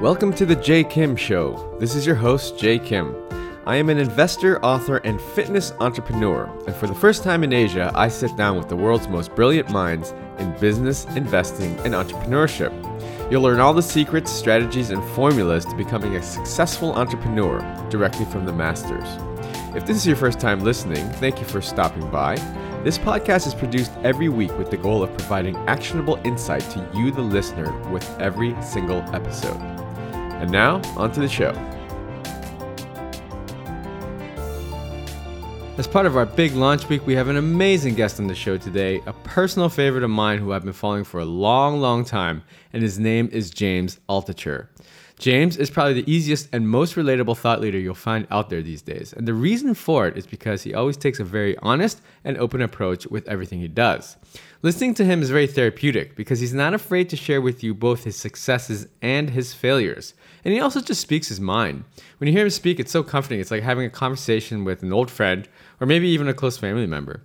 Welcome to the Jay Kim Show. This is your host, Jay Kim. I am an investor, author, and fitness entrepreneur, and for the first time in Asia, I sit down with the world's most brilliant minds in business, investing, and entrepreneurship. You'll learn all the secrets, strategies, and formulas to becoming a successful entrepreneur directly from the masters. If this is your first time listening, thank you for stopping by. This podcast is produced every week with the goal of providing actionable insight to you, the listener, with every single episode. And now, onto the show. As part of our big launch week, we have an amazing guest on the show today, a personal favorite of mine who I've been following for a long, long time, and his name is James Altucher. James is probably the easiest and most relatable thought leader you'll find out there these days. And the reason for it is because he always takes a very honest and open approach with everything he does. Listening to him is very therapeutic because he's not afraid to share with you both his successes and his failures. And he also just speaks his mind. When you hear him speak, it's so comforting. It's like having a conversation with an old friend or maybe even a close family member.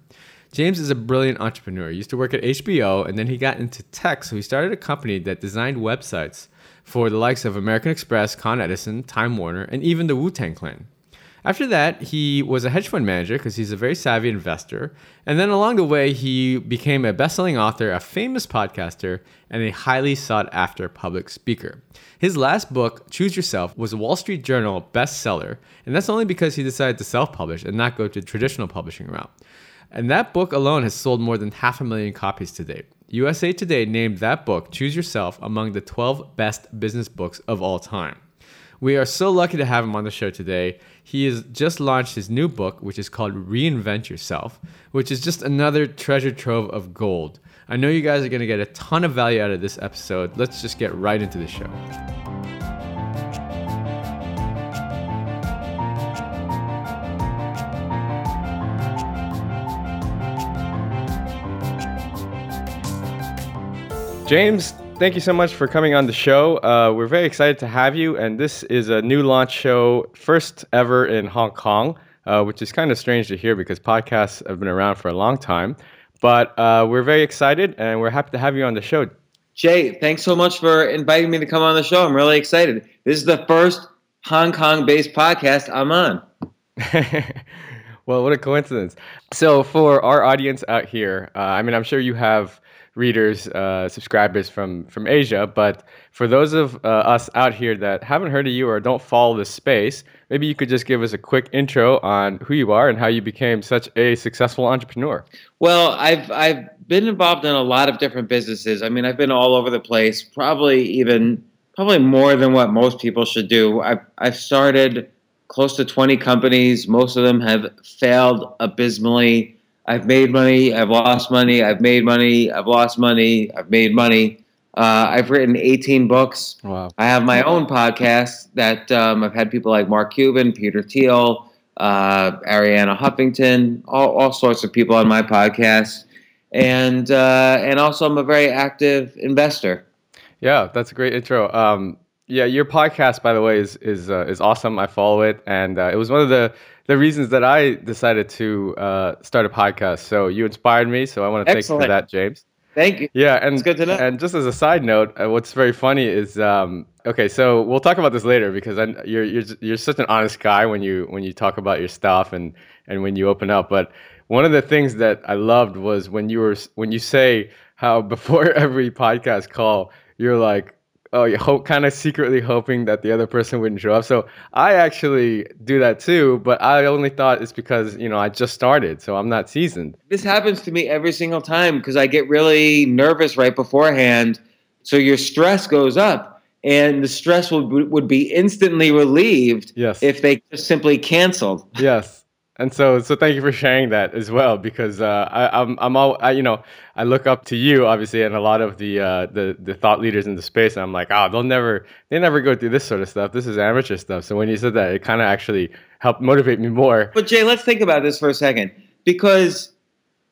James is a brilliant entrepreneur. He used to work at HBO and then he got into tech, so he started a company that designed websites for the likes of American Express, Con Edison, Time Warner, and even the Wu Tang Clan. After that, he was a hedge fund manager because he's a very savvy investor. And then along the way, he became a best selling author, a famous podcaster, and a highly sought after public speaker. His last book, Choose Yourself, was a Wall Street Journal bestseller, and that's only because he decided to self publish and not go to traditional publishing route. And that book alone has sold more than half a million copies to date. USA Today named that book, Choose Yourself, among the 12 best business books of all time. We are so lucky to have him on the show today. He has just launched his new book, which is called Reinvent Yourself, which is just another treasure trove of gold. I know you guys are going to get a ton of value out of this episode. Let's just get right into the show. James, thank you so much for coming on the show. Uh, we're very excited to have you, and this is a new launch show, first ever in Hong Kong, uh, which is kind of strange to hear because podcasts have been around for a long time. But uh, we're very excited, and we're happy to have you on the show. Jay, thanks so much for inviting me to come on the show. I'm really excited. This is the first Hong Kong based podcast I'm on. well, what a coincidence. So, for our audience out here, uh, I mean, I'm sure you have readers, uh, subscribers from from Asia. But for those of uh, us out here that haven't heard of you or don't follow this space, maybe you could just give us a quick intro on who you are and how you became such a successful entrepreneur. Well, I've I've been involved in a lot of different businesses. I mean, I've been all over the place. Probably even probably more than what most people should do. I've I've started close to 20 companies. Most of them have failed abysmally. I've made money, I've lost money, I've made money, I've lost money, I've made money. Uh, I've written 18 books. Wow. I have my own podcast that um, I've had people like Mark Cuban, Peter Thiel, uh, Arianna Huffington, all, all sorts of people on my podcast. And, uh, and also, I'm a very active investor. Yeah, that's a great intro. Um, yeah, your podcast, by the way, is is uh, is awesome. I follow it, and uh, it was one of the the reasons that I decided to uh, start a podcast. So you inspired me. So I want to thank you for that, James. Thank you. Yeah, and it's good to know. And just as a side note, uh, what's very funny is um, okay. So we'll talk about this later because I, you're you're you're such an honest guy when you when you talk about your stuff and and when you open up. But one of the things that I loved was when you were when you say how before every podcast call you're like oh, you hope kind of secretly hoping that the other person wouldn't show up. So I actually do that too, but I only thought it's because you know I just started, so I'm not seasoned. This happens to me every single time because I get really nervous right beforehand, so your stress goes up. And the stress would would be instantly relieved yes. if they just simply canceled. Yes, and so, so thank you for sharing that as well, because uh, I, I'm, I'm all, I, you know, I look up to you obviously, and a lot of the, uh, the, the thought leaders in the space, and I'm like, oh, they'll never, they never go through this sort of stuff. This is amateur stuff. So when you said that, it kind of actually helped motivate me more. But Jay, let's think about this for a second, because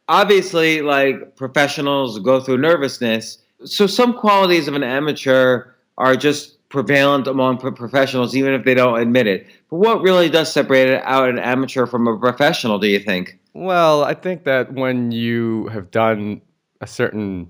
obviously, like professionals go through nervousness. So some qualities of an amateur are just prevalent among professionals, even if they don't admit it. But what really does separate out an amateur from a professional, do you think? Well, I think that when you have done a certain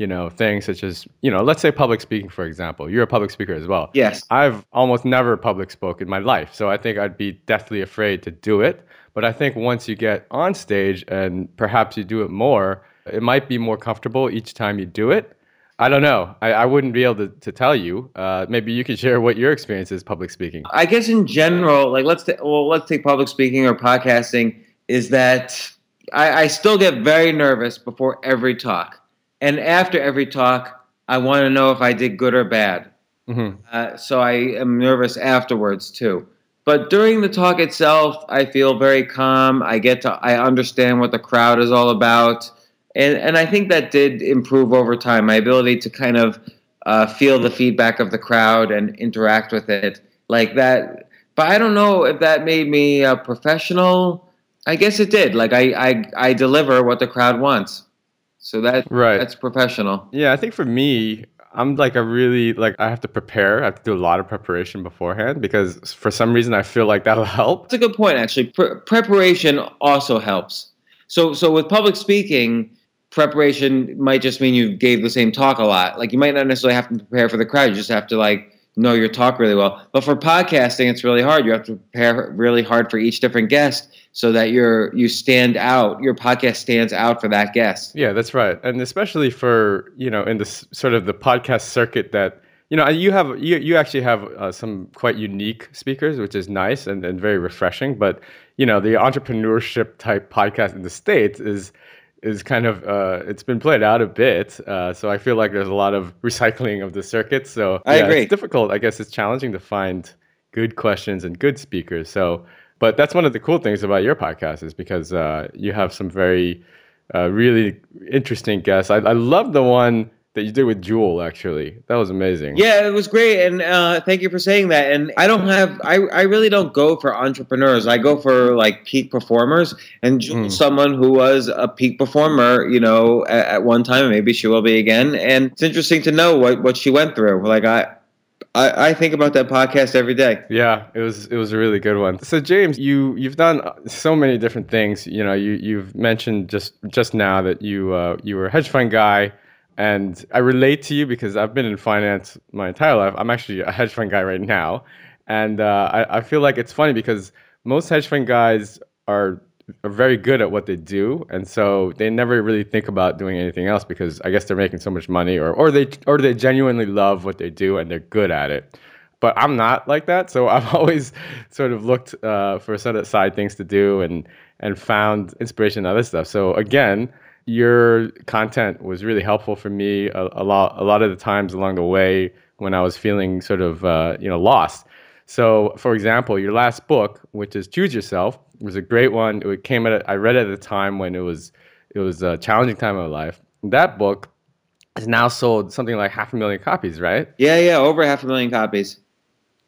you know, things such as, you know, let's say public speaking, for example. You're a public speaker as well. Yes. I've almost never public spoke in my life. So I think I'd be deathly afraid to do it. But I think once you get on stage and perhaps you do it more, it might be more comfortable each time you do it. I don't know. I, I wouldn't be able to, to tell you. Uh, maybe you could share what your experience is public speaking. I guess in general, like let's well, let's take public speaking or podcasting. Is that I, I still get very nervous before every talk, and after every talk, I want to know if I did good or bad. Mm-hmm. Uh, so I am nervous afterwards too. But during the talk itself, I feel very calm. I get to I understand what the crowd is all about, and and I think that did improve over time. My ability to kind of uh, feel the feedback of the crowd and interact with it like that. But I don't know if that made me a professional. I guess it did. Like I I, I deliver what the crowd wants, so that Right. that's professional. Yeah, I think for me, I'm like a really like I have to prepare. I have to do a lot of preparation beforehand because for some reason I feel like that'll help. That's a good point, actually. Pre- preparation also helps. So, so with public speaking, preparation might just mean you gave the same talk a lot. Like you might not necessarily have to prepare for the crowd. You just have to like know your talk really well. But for podcasting, it's really hard. You have to prepare really hard for each different guest so that you're you stand out. Your podcast stands out for that guest. Yeah, that's right. And especially for, you know, in this sort of the podcast circuit that, you know, you have, you, you actually have uh, some quite unique speakers, which is nice and, and very refreshing. But, you know, the entrepreneurship type podcast in the States is, is kind of, uh, it's been played out a bit. Uh, so I feel like there's a lot of recycling of the circuits. So I yeah, agree. It's difficult. I guess it's challenging to find good questions and good speakers. So, but that's one of the cool things about your podcast is because uh, you have some very, uh, really interesting guests. I, I love the one that you did with Jewel. Actually, that was amazing. Yeah, it was great, and uh, thank you for saying that. And I don't have, I, I really don't go for entrepreneurs. I go for like peak performers, and Jewel's Mm. someone who was a peak performer, you know, at, at one time, and maybe she will be again. And it's interesting to know what what she went through. Like I, I, I think about that podcast every day. Yeah, it was it was a really good one. So James, you you've done so many different things. You know, you you've mentioned just just now that you uh, you were a hedge fund guy, and I relate to you because I've been in finance my entire life. I'm actually a hedge fund guy right now, and uh, I I feel like it's funny because most hedge fund guys are are very good at what they do, and so they never really think about doing anything else because I guess they're making so much money, or or they or they genuinely love what they do and they're good at it. But I'm not like that, so I've always sort of looked uh, for set of side things to do and and found inspiration in other stuff. So again, your content was really helpful for me a, a lot a lot of the times along the way when I was feeling sort of uh, you know lost. So, for example, your last book, which is Choose Yourself, was a great one. It came at a, I read it at a time when it was it was a challenging time in my life. That book has now sold something like half a million copies, right? Yeah, yeah, over half a million copies.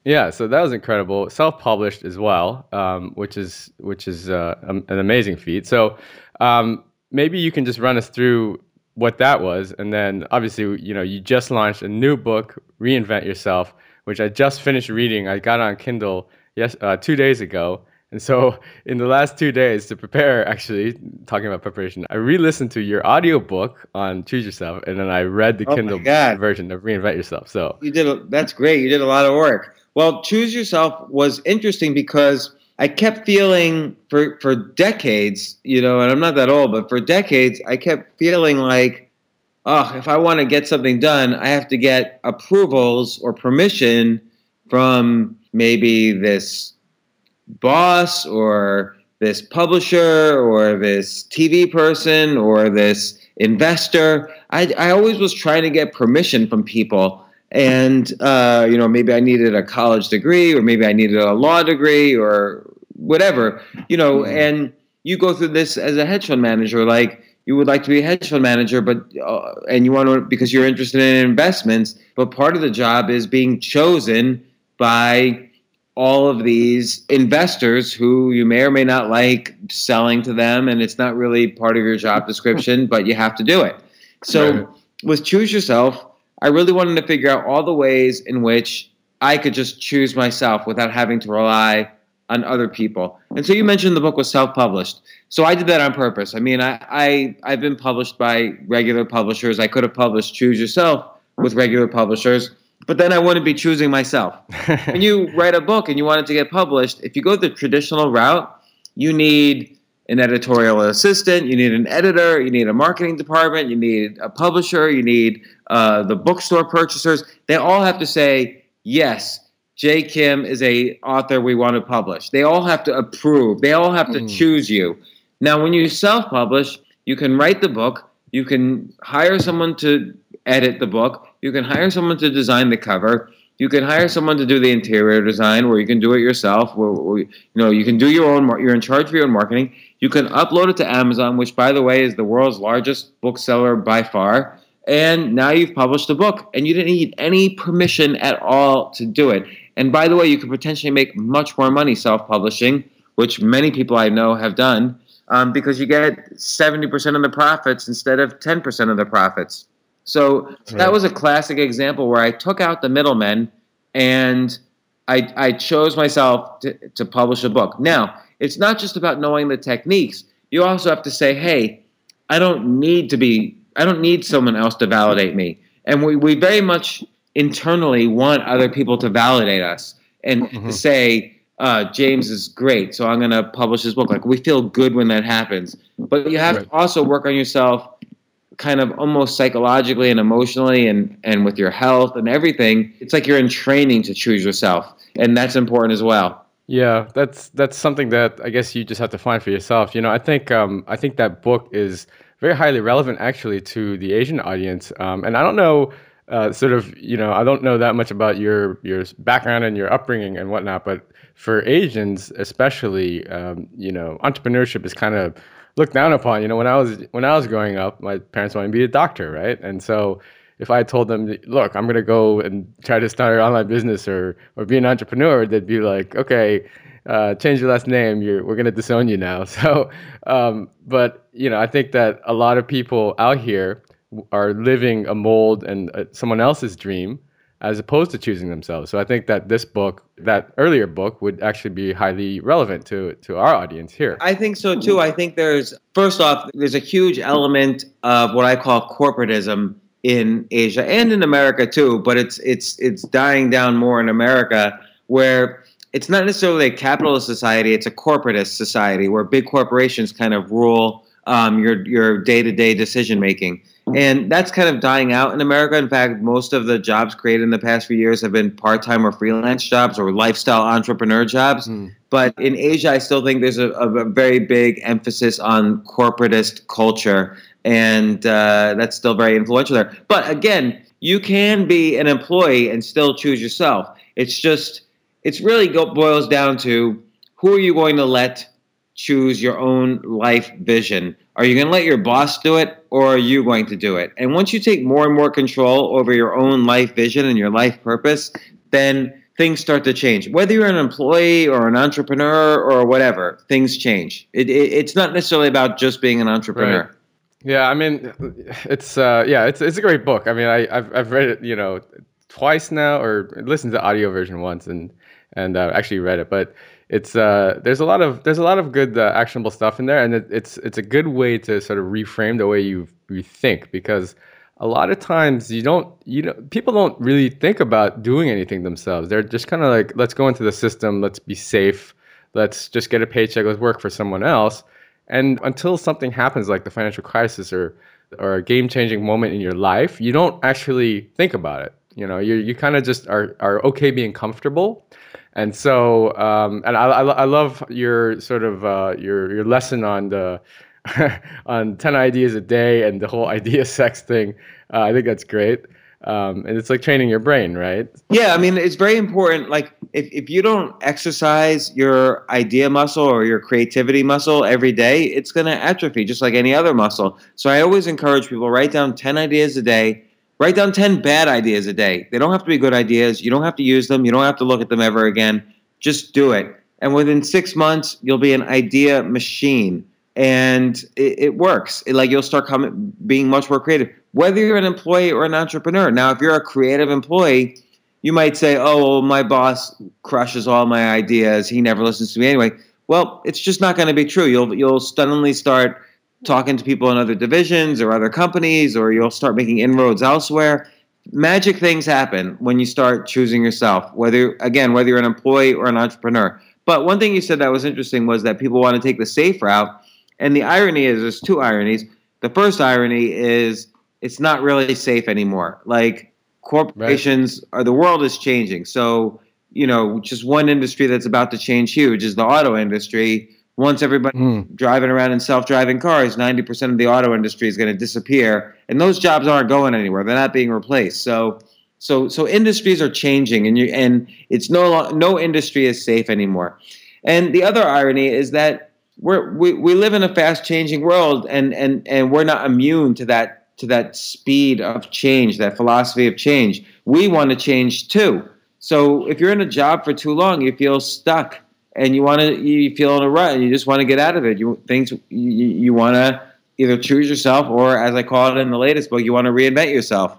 Yeah, so that was incredible. Self-published as well, um, which is which is uh, an amazing feat. So um, maybe you can just run us through what that was, and then obviously you know you just launched a new book, Reinvent Yourself, which I just finished reading. I got on Kindle yes uh, two days ago, and so in the last two days to prepare, actually talking about preparation, I re-listened to your audiobook on Choose Yourself, and then I read the Oh Kindle version of Reinvent Yourself. So You did. A, that's great. You did a lot of work. Well, choose yourself was interesting because I kept feeling for for decades, you know, and I'm not that old, but for decades, I kept feeling like, oh, if I want to get something done, I have to get approvals or permission from maybe this boss or this publisher or this TV person or this investor. I, I always was trying to get permission from people. And, uh, you know, maybe I needed a college degree or maybe I needed a law degree or whatever, you know, and you go through this as a hedge fund manager, like you would like to be a hedge fund manager, but, uh, and you want to, because you're interested in investments, but part of the job is being chosen by all of these investors who you may or may not like selling to them and it's not really part of your job description but you have to do it so Right. with choose yourself i really wanted to figure out all the ways in which i could just choose myself without having to rely on other people. And so you mentioned the book was self-published. So I did that on purpose. I mean, I, I I've been published by regular publishers. I could have published Choose Yourself with regular publishers, but then I wouldn't be choosing myself. when you write a book and you want it to get published, if you go the traditional route, you need an editorial assistant, you need an editor, you need a marketing department, you need a publisher, you need uh, the bookstore purchasers. They all have to say yes Jay Kim is a author we want to publish. They all have to approve. They all have to mm. choose you. Now, when you self-publish, you can write the book. You can hire someone to edit the book. You can hire someone to design the cover. You can hire someone to do the interior design, or you can do it yourself. You know, you can do your own. You're in charge of your own marketing. You can upload it to Amazon, which, by the way, is the world's largest bookseller by far. And now you've published a book, and you didn't need any permission at all to do it. And by the way, you could potentially make much more money self publishing, which many people I know have done, um, because you get 70% of the profits instead of 10% of the profits. So right. that was a classic example where I took out the middlemen and I, I chose myself to, to publish a book. Now, it's not just about knowing the techniques. You also have to say, hey, I don't need to be, I don't need someone else to validate me. And we, we very much internally want other people to validate us and mm-hmm. to say uh, James is great, so I'm going to publish his book. Like we feel good when that happens, but you have right. to also work on yourself, kind of almost psychologically and emotionally, and and with your health and everything. It's like you're in training to choose yourself, and that's important as well. Yeah, that's that's something that I guess you just have to find for yourself. You know, I think um, I think that book is very highly relevant actually to the Asian audience, um, and I don't know uh, sort of, you know, I don't know that much about your your background and your upbringing and whatnot, but for Asians especially, um, you know, entrepreneurship is kind of looked down upon. You know, when I was when I was growing up, my parents wanted me to be a doctor, right? And so if I told them, look, I'm going to go and try to start an online business or or be an entrepreneur, they'd be like, okay. Uh, change your last name. You're, we're going to disown you now. So, um, but you know, I think that a lot of people out here are living a mold and uh, someone else's dream as opposed to choosing themselves. So I think that this book, that earlier book, would actually be highly relevant to to our audience here. I think so too. I think there's first off, there's a huge element of what I call corporatism in Asia and in America too, but it's it's it's dying down more in America where it's not necessarily a capitalist society; it's a corporatist society where big corporations kind of rule um, your your day to day decision making. And that's kind of dying out in America. In fact, most of the jobs created in the past few years have been part time or freelance jobs or lifestyle entrepreneur jobs. Mm. But in Asia, I still think there's a, a, very big emphasis on corporatist culture. And uh, that's still very influential there. But again, you can be an employee and still choose yourself. It's just, it's really go, boils down to who are you going to let choose your own life vision? Are you going to let your boss do it or are you going to do it? And once you take more and more control over your own life vision and your life purpose, then things start to change. Whether you're an employee or an entrepreneur or whatever, things change. It, it, it's not necessarily about just being an entrepreneur. Right. Yeah, I mean, it's uh, yeah, it's it's a great book. I mean, I I've, I've read it, you know, twice now, or listened to the audio version once, and and uh, actually read it. But it's uh, there's a lot of there's a lot of good uh, actionable stuff in there, and it, it's it's a good way to sort of reframe the way you you think because a lot of times you don't you know people don't really think about doing anything themselves. They're just kind of like let's go into the system, let's be safe, let's just get a paycheck, let's work for someone else, and until something happens like the financial crisis or or a game changing moment in your life, you don't actually think about it. You know, you you kind of just are are okay being comfortable and so, um, and I, I, I, love your sort of uh, your your lesson on the on ten ideas a day and the whole idea sex thing. Uh, I think that's great. Um, and it's like training your brain, right? Yeah, I mean, it's very important. Like, if, if you don't exercise your idea muscle or your creativity muscle every day, it's going to atrophy just like any other muscle. So, I always encourage people write down 10 ideas a day Write down 10 bad ideas a day. They don't have to be good ideas. You don't have to use them. You don't have to look at them ever again. Just do it. And within six months, you'll be an idea machine. And it, it works. It, like you'll start coming, being much more creative. Whether you're an employee or an entrepreneur. Now, if you're a creative employee, you might say, "Oh, well, my boss crushes all my ideas. He never listens to me anyway." Well, it's just not going to be true. You'll you'll suddenly start talking to people in other divisions or other companies, or you'll start making inroads elsewhere. Magic things happen when you start choosing yourself. Whether again, whether you're an employee or an entrepreneur. But one thing you said that was interesting was that people want to take the safe route, and the irony is there's two ironies. The first irony is it's not really safe anymore. Like corporations right. or the world is changing. So, you know, just one industry that's about to change huge is the auto industry. Once everybody mm. driving around in self-driving cars, 90% of the auto industry is going to disappear and those jobs aren't going anywhere. They're not being replaced. So so so industries are changing and you and it's no no industry is safe anymore. And the other irony is that we're, we we live in a fast changing world and and and we're not immune to that to that speed of change, that philosophy of change. We want to change too. So if you're in a job for too long, you feel stuck and you want to you feel in a rut and you just want to get out of it. You things you, you want to either choose yourself or as I call it in the latest book, you want to reinvent yourself.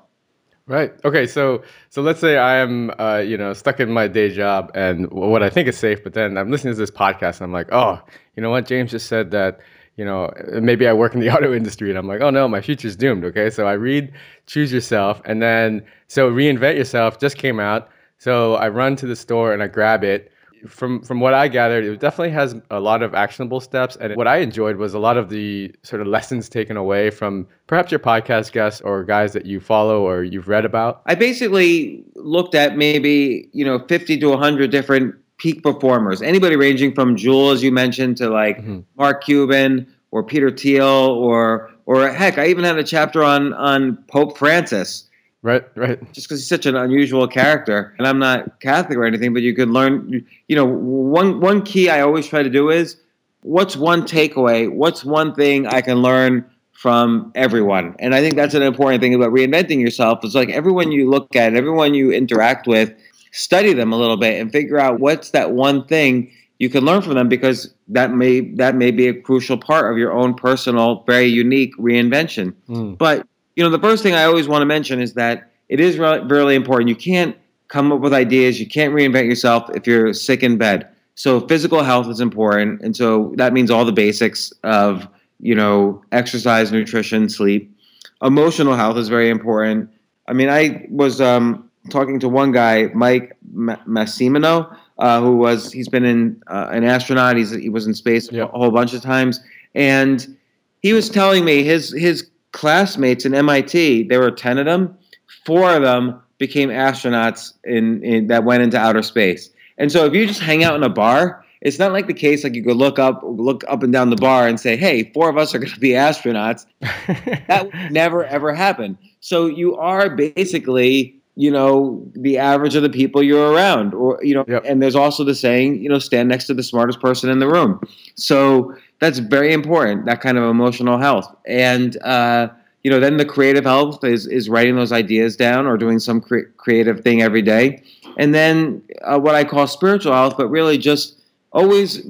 Right. Okay. So so let's say I am uh, you know stuck in my day job and what I think is safe, but then I'm listening to this podcast and I'm like, oh, you know what? James just said that you know, maybe I work in the auto industry and I'm like, oh no, my future's doomed. Okay. So I read Choose Yourself and then, so Reinvent Yourself just came out. So I run to the store and I grab it. From from what I gathered, it definitely has a lot of actionable steps. And what I enjoyed was a lot of the sort of lessons taken away from perhaps your podcast guests or guys that you follow or you've read about. I basically looked at maybe, you know, 50 to 100 different peak performers. Anybody ranging from Jewel, as you mentioned, to like mm-hmm. Mark Cuban or Peter Thiel or or heck, I even had a chapter on on Pope Francis. Right, right. Just because he's such an unusual character, and I'm not Catholic or anything, but you could learn. You know, one one key I always try to do is what's one takeaway? What's one thing I can learn from everyone? And I think that's an important thing about reinventing yourself. It's like everyone you look at, everyone you interact with, study them a little bit and figure out what's that one thing you can learn from them because that may that may be a crucial part of your own personal very unique reinvention mm. but you know the first thing i always want to mention is that it is really, important. You can't come up with ideas you can't reinvent yourself if you're sick in bed. So physical health is important and so that means all the basics of you know exercise nutrition sleep. Emotional health is very important. I mean i was um, talking to one guy, Mike Massimino, uh, who was he's been in uh, an astronaut. He's he was in space a whole bunch of times, and he was telling me his his classmates in MIT. There were ten of them. Four of them became astronauts in, in that went into outer space. And so if you just hang out in a bar, it's not like the case like you could look up look up and down the bar and say, "Hey, four of us are going to be astronauts." that would never ever happen. So you are basically you know the average of the people you're around or you know yep. and there's also the saying you know stand next to the smartest person in the room. So that's very important that kind of emotional health. And uh, you know then the creative health is is writing those ideas down or doing some cre- creative thing every day. And then uh, what i call spiritual health but really just always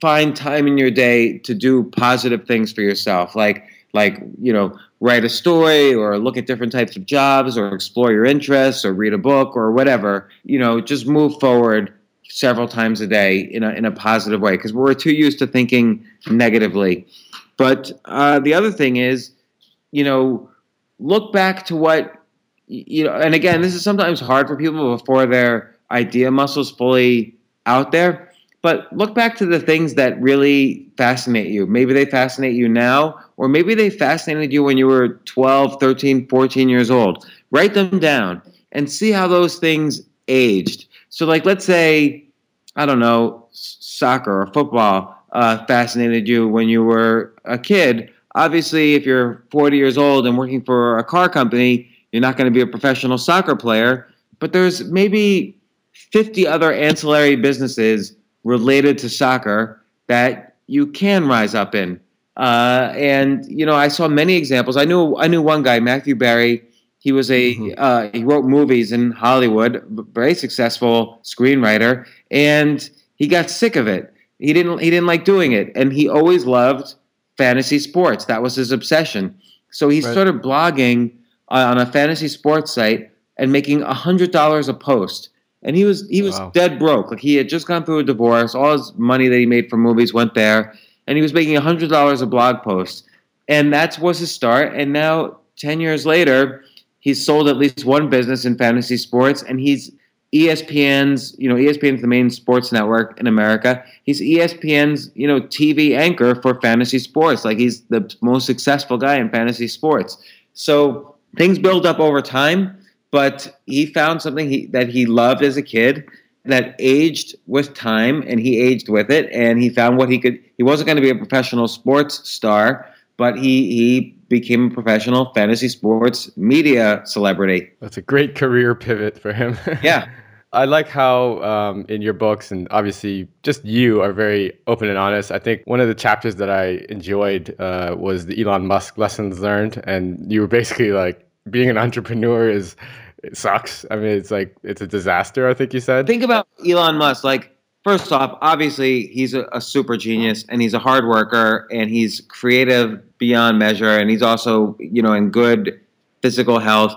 find time in your day to do positive things for yourself. Like like you know write a story or look at different types of jobs or explore your interests or read a book or whatever you know just move forward several times a day in a, in a positive way because we're too used to thinking negatively but uh, the other thing is you know look back to what you know and again this is sometimes hard for people before their idea muscles fully out there but look back to the things that really fascinate you. Maybe they fascinate you now, or maybe they fascinated you when you were 12, 13, 14 years old. Write them down and see how those things aged. So, like, let's say, I don't know, soccer or football uh, fascinated you when you were a kid. Obviously, if you're 40 years old and working for a car company, you're not going to be a professional soccer player. But there's maybe 50 other ancillary businesses related to soccer that you can rise up in. Uh, and you know, I saw many examples. I knew I knew one guy, Matthew Berry. He was a mm-hmm. uh, he wrote movies in Hollywood, very successful screenwriter, and he got sick of it. He didn't he didn't like doing it, and he always loved fantasy sports. That was his obsession. So he right. started blogging on a fantasy sports site and making a hundred dollars a post. And he was he was Wow. dead broke. Like he had just gone through a divorce. All his money that he made from movies went there, and he was making a hundred dollars a blog post. And that was his start. And now, ten years later, he's sold at least one business in fantasy sports, and he's ESPN's, you know, ESPN's the main sports network in America. He's ESPN's, you know, TV anchor for fantasy sports. Like he's the most successful guy in fantasy sports. So things build up over time, but he found something he, that he loved as a kid that aged with time and he aged with it and he found what he could he wasn't going to be a professional sports star but he he became a professional fantasy sports media celebrity That's a great career pivot for him. Yeah. I like how um, in your books, and obviously just you are very open and honest. I think one of the chapters that I enjoyed uh, was the Elon Musk lessons learned. And you were basically like, being an entrepreneur is, it sucks. I mean, it's like, it's a disaster, I think you said. think about Elon Musk. Like, first off, obviously he's a, a super genius and he's a hard worker and he's creative beyond measure and he's also, you know, in good physical health.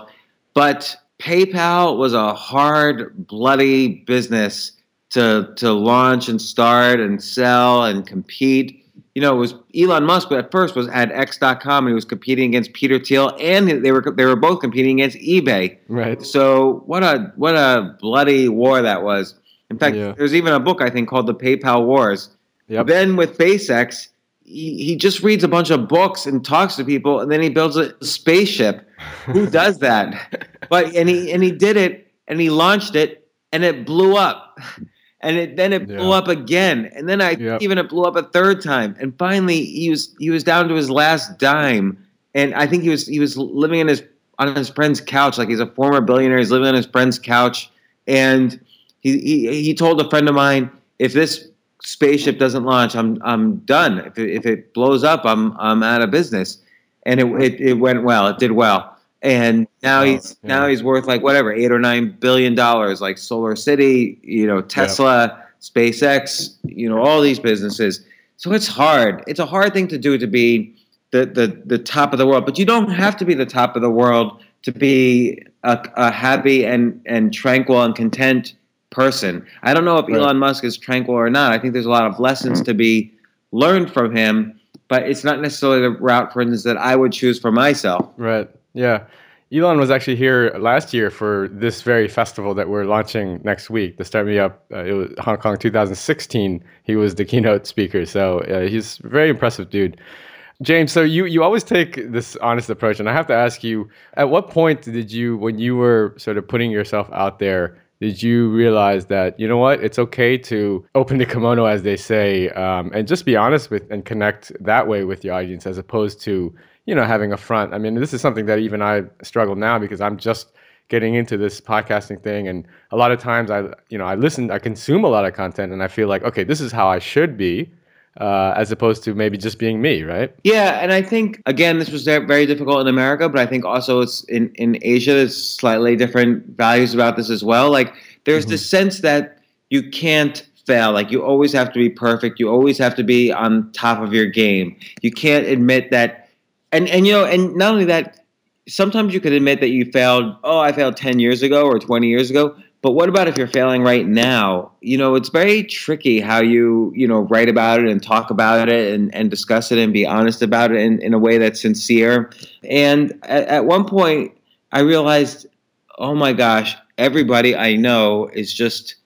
But PayPal was a hard, bloody business to to launch and start and sell and compete. You know, it was Elon Musk, but at first was at X.com and he was competing against Peter Thiel, and they were they were both competing against eBay. right. So what a what a bloody war that was. In fact, Yeah. there's even a book I think called The PayPal Wars. Yep. Then with SpaceX, he, he just reads a bunch of books and talks to people, and then he builds a spaceship. Who does that? But and he and he did it, and he launched it, and it blew up, and it then it blew up again, and then I Yep. even it blew up a third time, and finally he was he was down to his last dime, and I think he was he was living in his on his friend's couch, like he's a former billionaire. He's living on his friend's couch, and he he, he told a friend of mine, if this spaceship doesn't launch, I'm I'm done. If it, if it blows up, I'm I'm out of business. And it it, it went well. It did well. And now Oh, he's yeah. now he's worth like whatever eight or nine billion dollars, like Solar City, you know, Tesla, SpaceX, you know, all these businesses. So it's hard. It's a hard thing to do to be the the the top of the world, but you don't have to be the top of the world to be a, a happy and and tranquil and content person. I don't know if Right. Elon Musk is tranquil or not. I think there's a lot of lessons to be learned from him, but it's not necessarily the route, for instance, that I would choose for myself. Right. Yeah. Elon was actually here last year for this very festival that we're launching next week, the Start Me Up. Uh, it was Hong Kong 2016. He was the keynote speaker. So uh, he's a very impressive dude. James, so you, you always take this honest approach. And I have to ask you, at what point did you, when you were sort of putting yourself out there, did you realize that, you know what, it's okay to open the kimono, as they say, um, and just be honest with and connect that way with your audience as opposed to, you know, having a front. I mean, this is something that even I struggle now because I'm just getting into this podcasting thing, and a lot of times I, you know, I listen, I consume a lot of content, and I feel like, okay, this is how I should be, uh, as opposed to maybe just being me, right? Yeah, and I think again, this was very difficult in America, but I think also it's in in Asia. There's slightly different values about this as well. Like there's this sense that you can't fail. Like you always have to be perfect. You always have to be on top of your game. You can't admit that. And and you know, and not only that, sometimes you could admit that you failed. Oh, I failed ten years ago or twenty years ago. But what about if you're failing right now? You know, it's very tricky how you, you know, write about it and talk about it and, and discuss it and be honest about it in, in a way that's sincere. And at, at one point, I realized, oh my gosh, everybody I know is just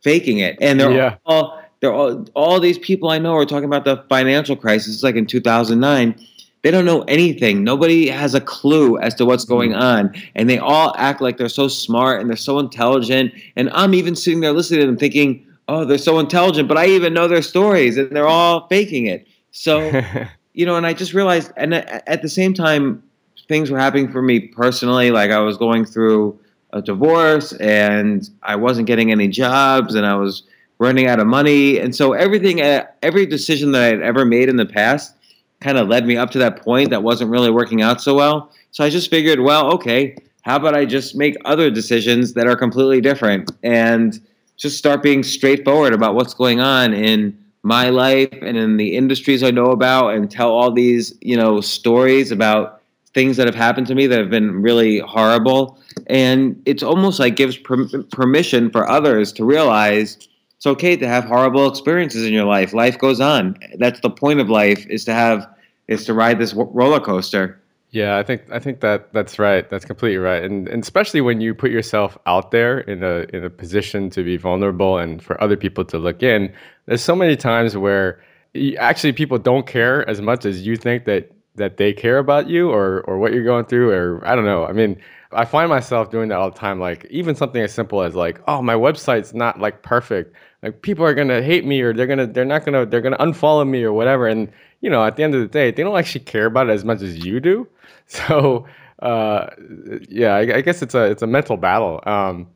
faking it. And they're Yeah. all, they're all, all these people I know are talking about the financial crisis like in 2009 they don't know anything. Nobody has a clue as to what's going on. And they all act like they're so smart and they're so intelligent. And I'm even sitting there listening to them thinking, oh, they're so intelligent, but I even know their stories and they're all faking it. So, you know, and I just realized, and at at the same time, things were happening for me personally. Like I was going through a divorce and I wasn't getting any jobs and I was running out of money. And so everything, uh, every decision that I had ever made in the past, kind of led me up to that point that wasn't really working out so well. So I just figured, well, okay, how about I just make other decisions that are completely different and just start being straightforward about what's going on in my life and in the industries I know about and tell all these, you know, stories about things that have happened to me that have been really horrible. And it's almost like gives per- permission for others to realize it's okay to have horrible experiences in your life. Life goes on. That's the point of life is to have is to ride this roller coaster. Yeah, I think I think that that's right. That's completely right, and, and especially when you put yourself out there in a in a position to be vulnerable and for other people to look in. There's so many times where you, actually people don't care as much as you think that that they care about you or or what you're going through or I don't know. I mean, I find myself doing that all the time. Like even something as simple as like, oh, my website's not like perfect. Like people are gonna hate me or they're gonna they're not gonna they're gonna unfollow me or whatever. And you know, at the end of the day, they don't actually care about it as much as you do. So uh, yeah, I, I, guess it's a it's a mental battle. Um,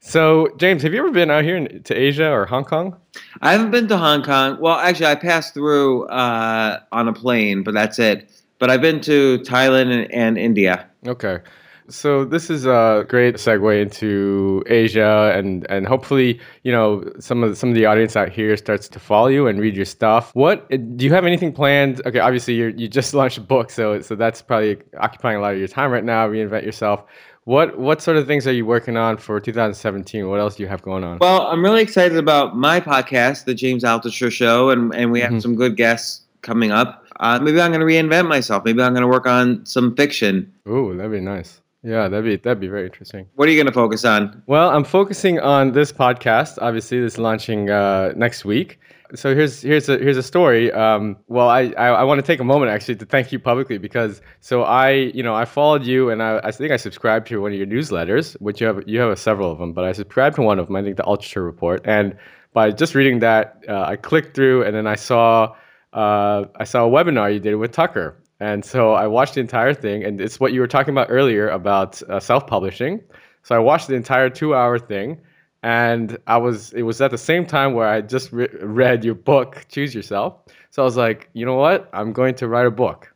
so James, have you ever been out here in, to Asia or Hong Kong? I haven't been to Hong Kong. Well, actually, I passed through uh, on a plane, but that's it. But I've been to Thailand and, and India. Okay. So this is a great segue into Asia, and and hopefully, you know, some of the, some of the audience out here starts to follow you and read your stuff. What do you have anything planned? Okay, obviously you you just launched a book, so so that's probably occupying a lot of your time right now. Reinvent yourself. What what sort of things are you working on for 2017? What else do you have going on? Well, I'm really excited about my podcast, the James Altucher Show, and and we have mm-hmm. some good guests coming up. Uh, maybe I'm going to reinvent myself. Maybe I'm going to work on some fiction. Ooh, that'd be nice. Yeah, that'd be that'd be very interesting. What are you going to focus on? Well, I'm focusing on this podcast. Obviously, this is launching uh, next week. So here's here's a here's a story. Um, well, I, I, I want to take a moment actually to thank you publicly because so I you know I followed you and I, I think I subscribed to one of your newsletters, which you have you have several of them, but I subscribed to one of them. I think the Altucher Report, and by just reading that, uh, I clicked through and then I saw uh, I saw a webinar you did with Tucker, and so I watched the entire thing, and it's what you were talking about earlier about uh, self-publishing. So I watched the entire two-hour thing, and I was it was at the same time where I just re- read your book, Choose Yourself. So I was like, you know what? I'm going to write a book.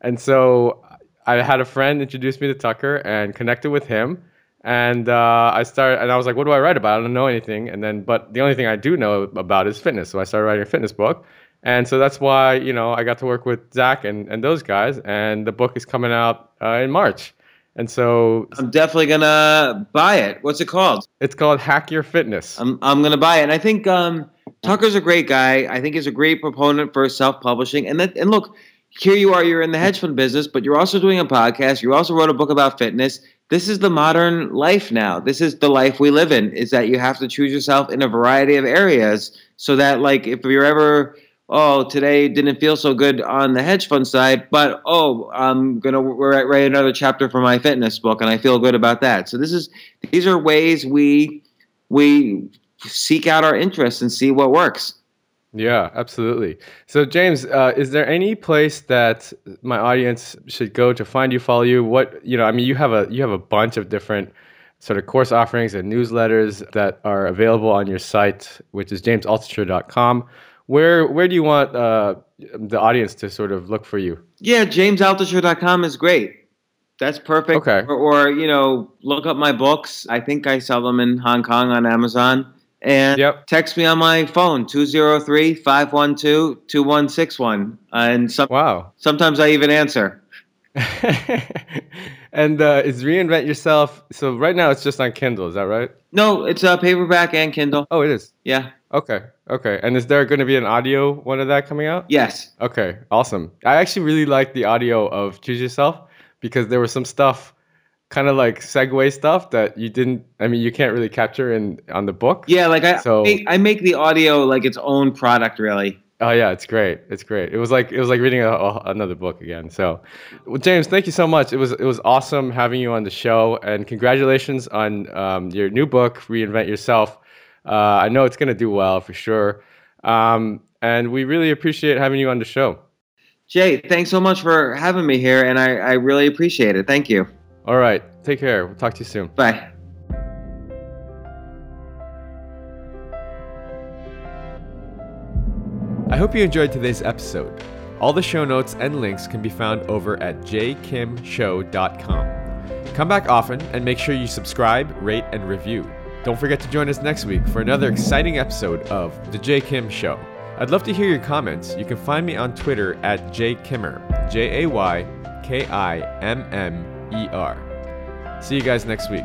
And so I had a friend introduce me to Tucker and connected with him. And uh, I started, and I was like, "What do I write about? I don't know anything." And then, but the only thing I do know about is fitness. So I started writing a fitness book, and so that's why, you know, I got to work with Zach and, and those guys. And the book is coming out uh, in March. And so I'm definitely gonna buy it. What's it called? It's called Hack Your Fitness. I'm I'm gonna buy it. And I think um, Tucker's a great guy. I think he's a great proponent for self-publishing. And that and look, here you are, you're in the hedge fund business, but you're also doing a podcast. You also wrote a book about fitness. This is the modern life now. This is the life we live in. Is that you have to choose yourself in a variety of areas so that like if you're ever oh, today didn't feel so good on the hedge fund side, but oh, I'm gonna write another chapter for my fitness book, and I feel good about that. So this is these are ways we we seek out our interests and see what works. Yeah, absolutely. So, James, uh, is there any place that my audience should go to find you, follow you? What you know? I mean, you have a you have a bunch of different sort of course offerings and newsletters that are available on your site, which is jamesaltucher.com. Where where do you want uh, the audience to sort of look for you? Yeah, jamesaltucher.com is great. That's perfect. Okay. Or, or, you know, look up my books. I think I sell them in Hong Kong on Amazon. And yep. text me on my phone, 203-512-2161. And some, wow. sometimes I even answer. and uh, is Reinvent Yourself, so right now it's just on Kindle, is that right? No, it's a uh, paperback and Kindle. Oh, it is? Yeah. Okay. Okay. And is there going to be an audio one of that coming out? Yes. Okay. Awesome. I actually really like the audio of Choose Yourself because there was some stuff kind of like segue stuff that you didn't i mean you can't really capture in on the book yeah like i so, make, i make the audio like its own product really oh yeah it's great it's great it was like it was like reading a, a, another book again so well, james thank you so much it was it was awesome having you on the show and congratulations on um, your new book reinvent yourself uh, I know it's going to do well for sure. Um, and we really appreciate having you on the show. Jay, thanks so much for having me here, and I, I really appreciate it. Thank you. All right. Take care. We'll talk to you soon. Bye. I hope you enjoyed today's episode. All the show notes and links can be found over at jkimshow.com. Come back often and make sure you subscribe, rate, and review. Don't forget to join us next week for another exciting episode of The Jay Kim Show. I'd love to hear your comments. You can find me on Twitter at jaykimmer, J A Y K I M M E R. See you guys next week.